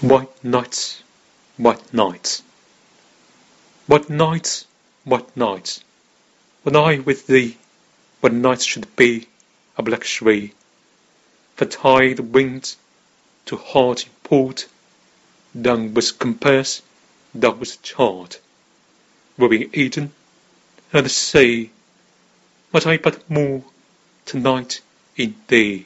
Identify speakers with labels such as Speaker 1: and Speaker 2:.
Speaker 1: What nights, what nights, what nights, what nights, When I with thee, what nights should be A black shree, The tide wind To Hardy port, with compass, compassed, with chart, were being Eden And the sea. Might I but moor To night in thee!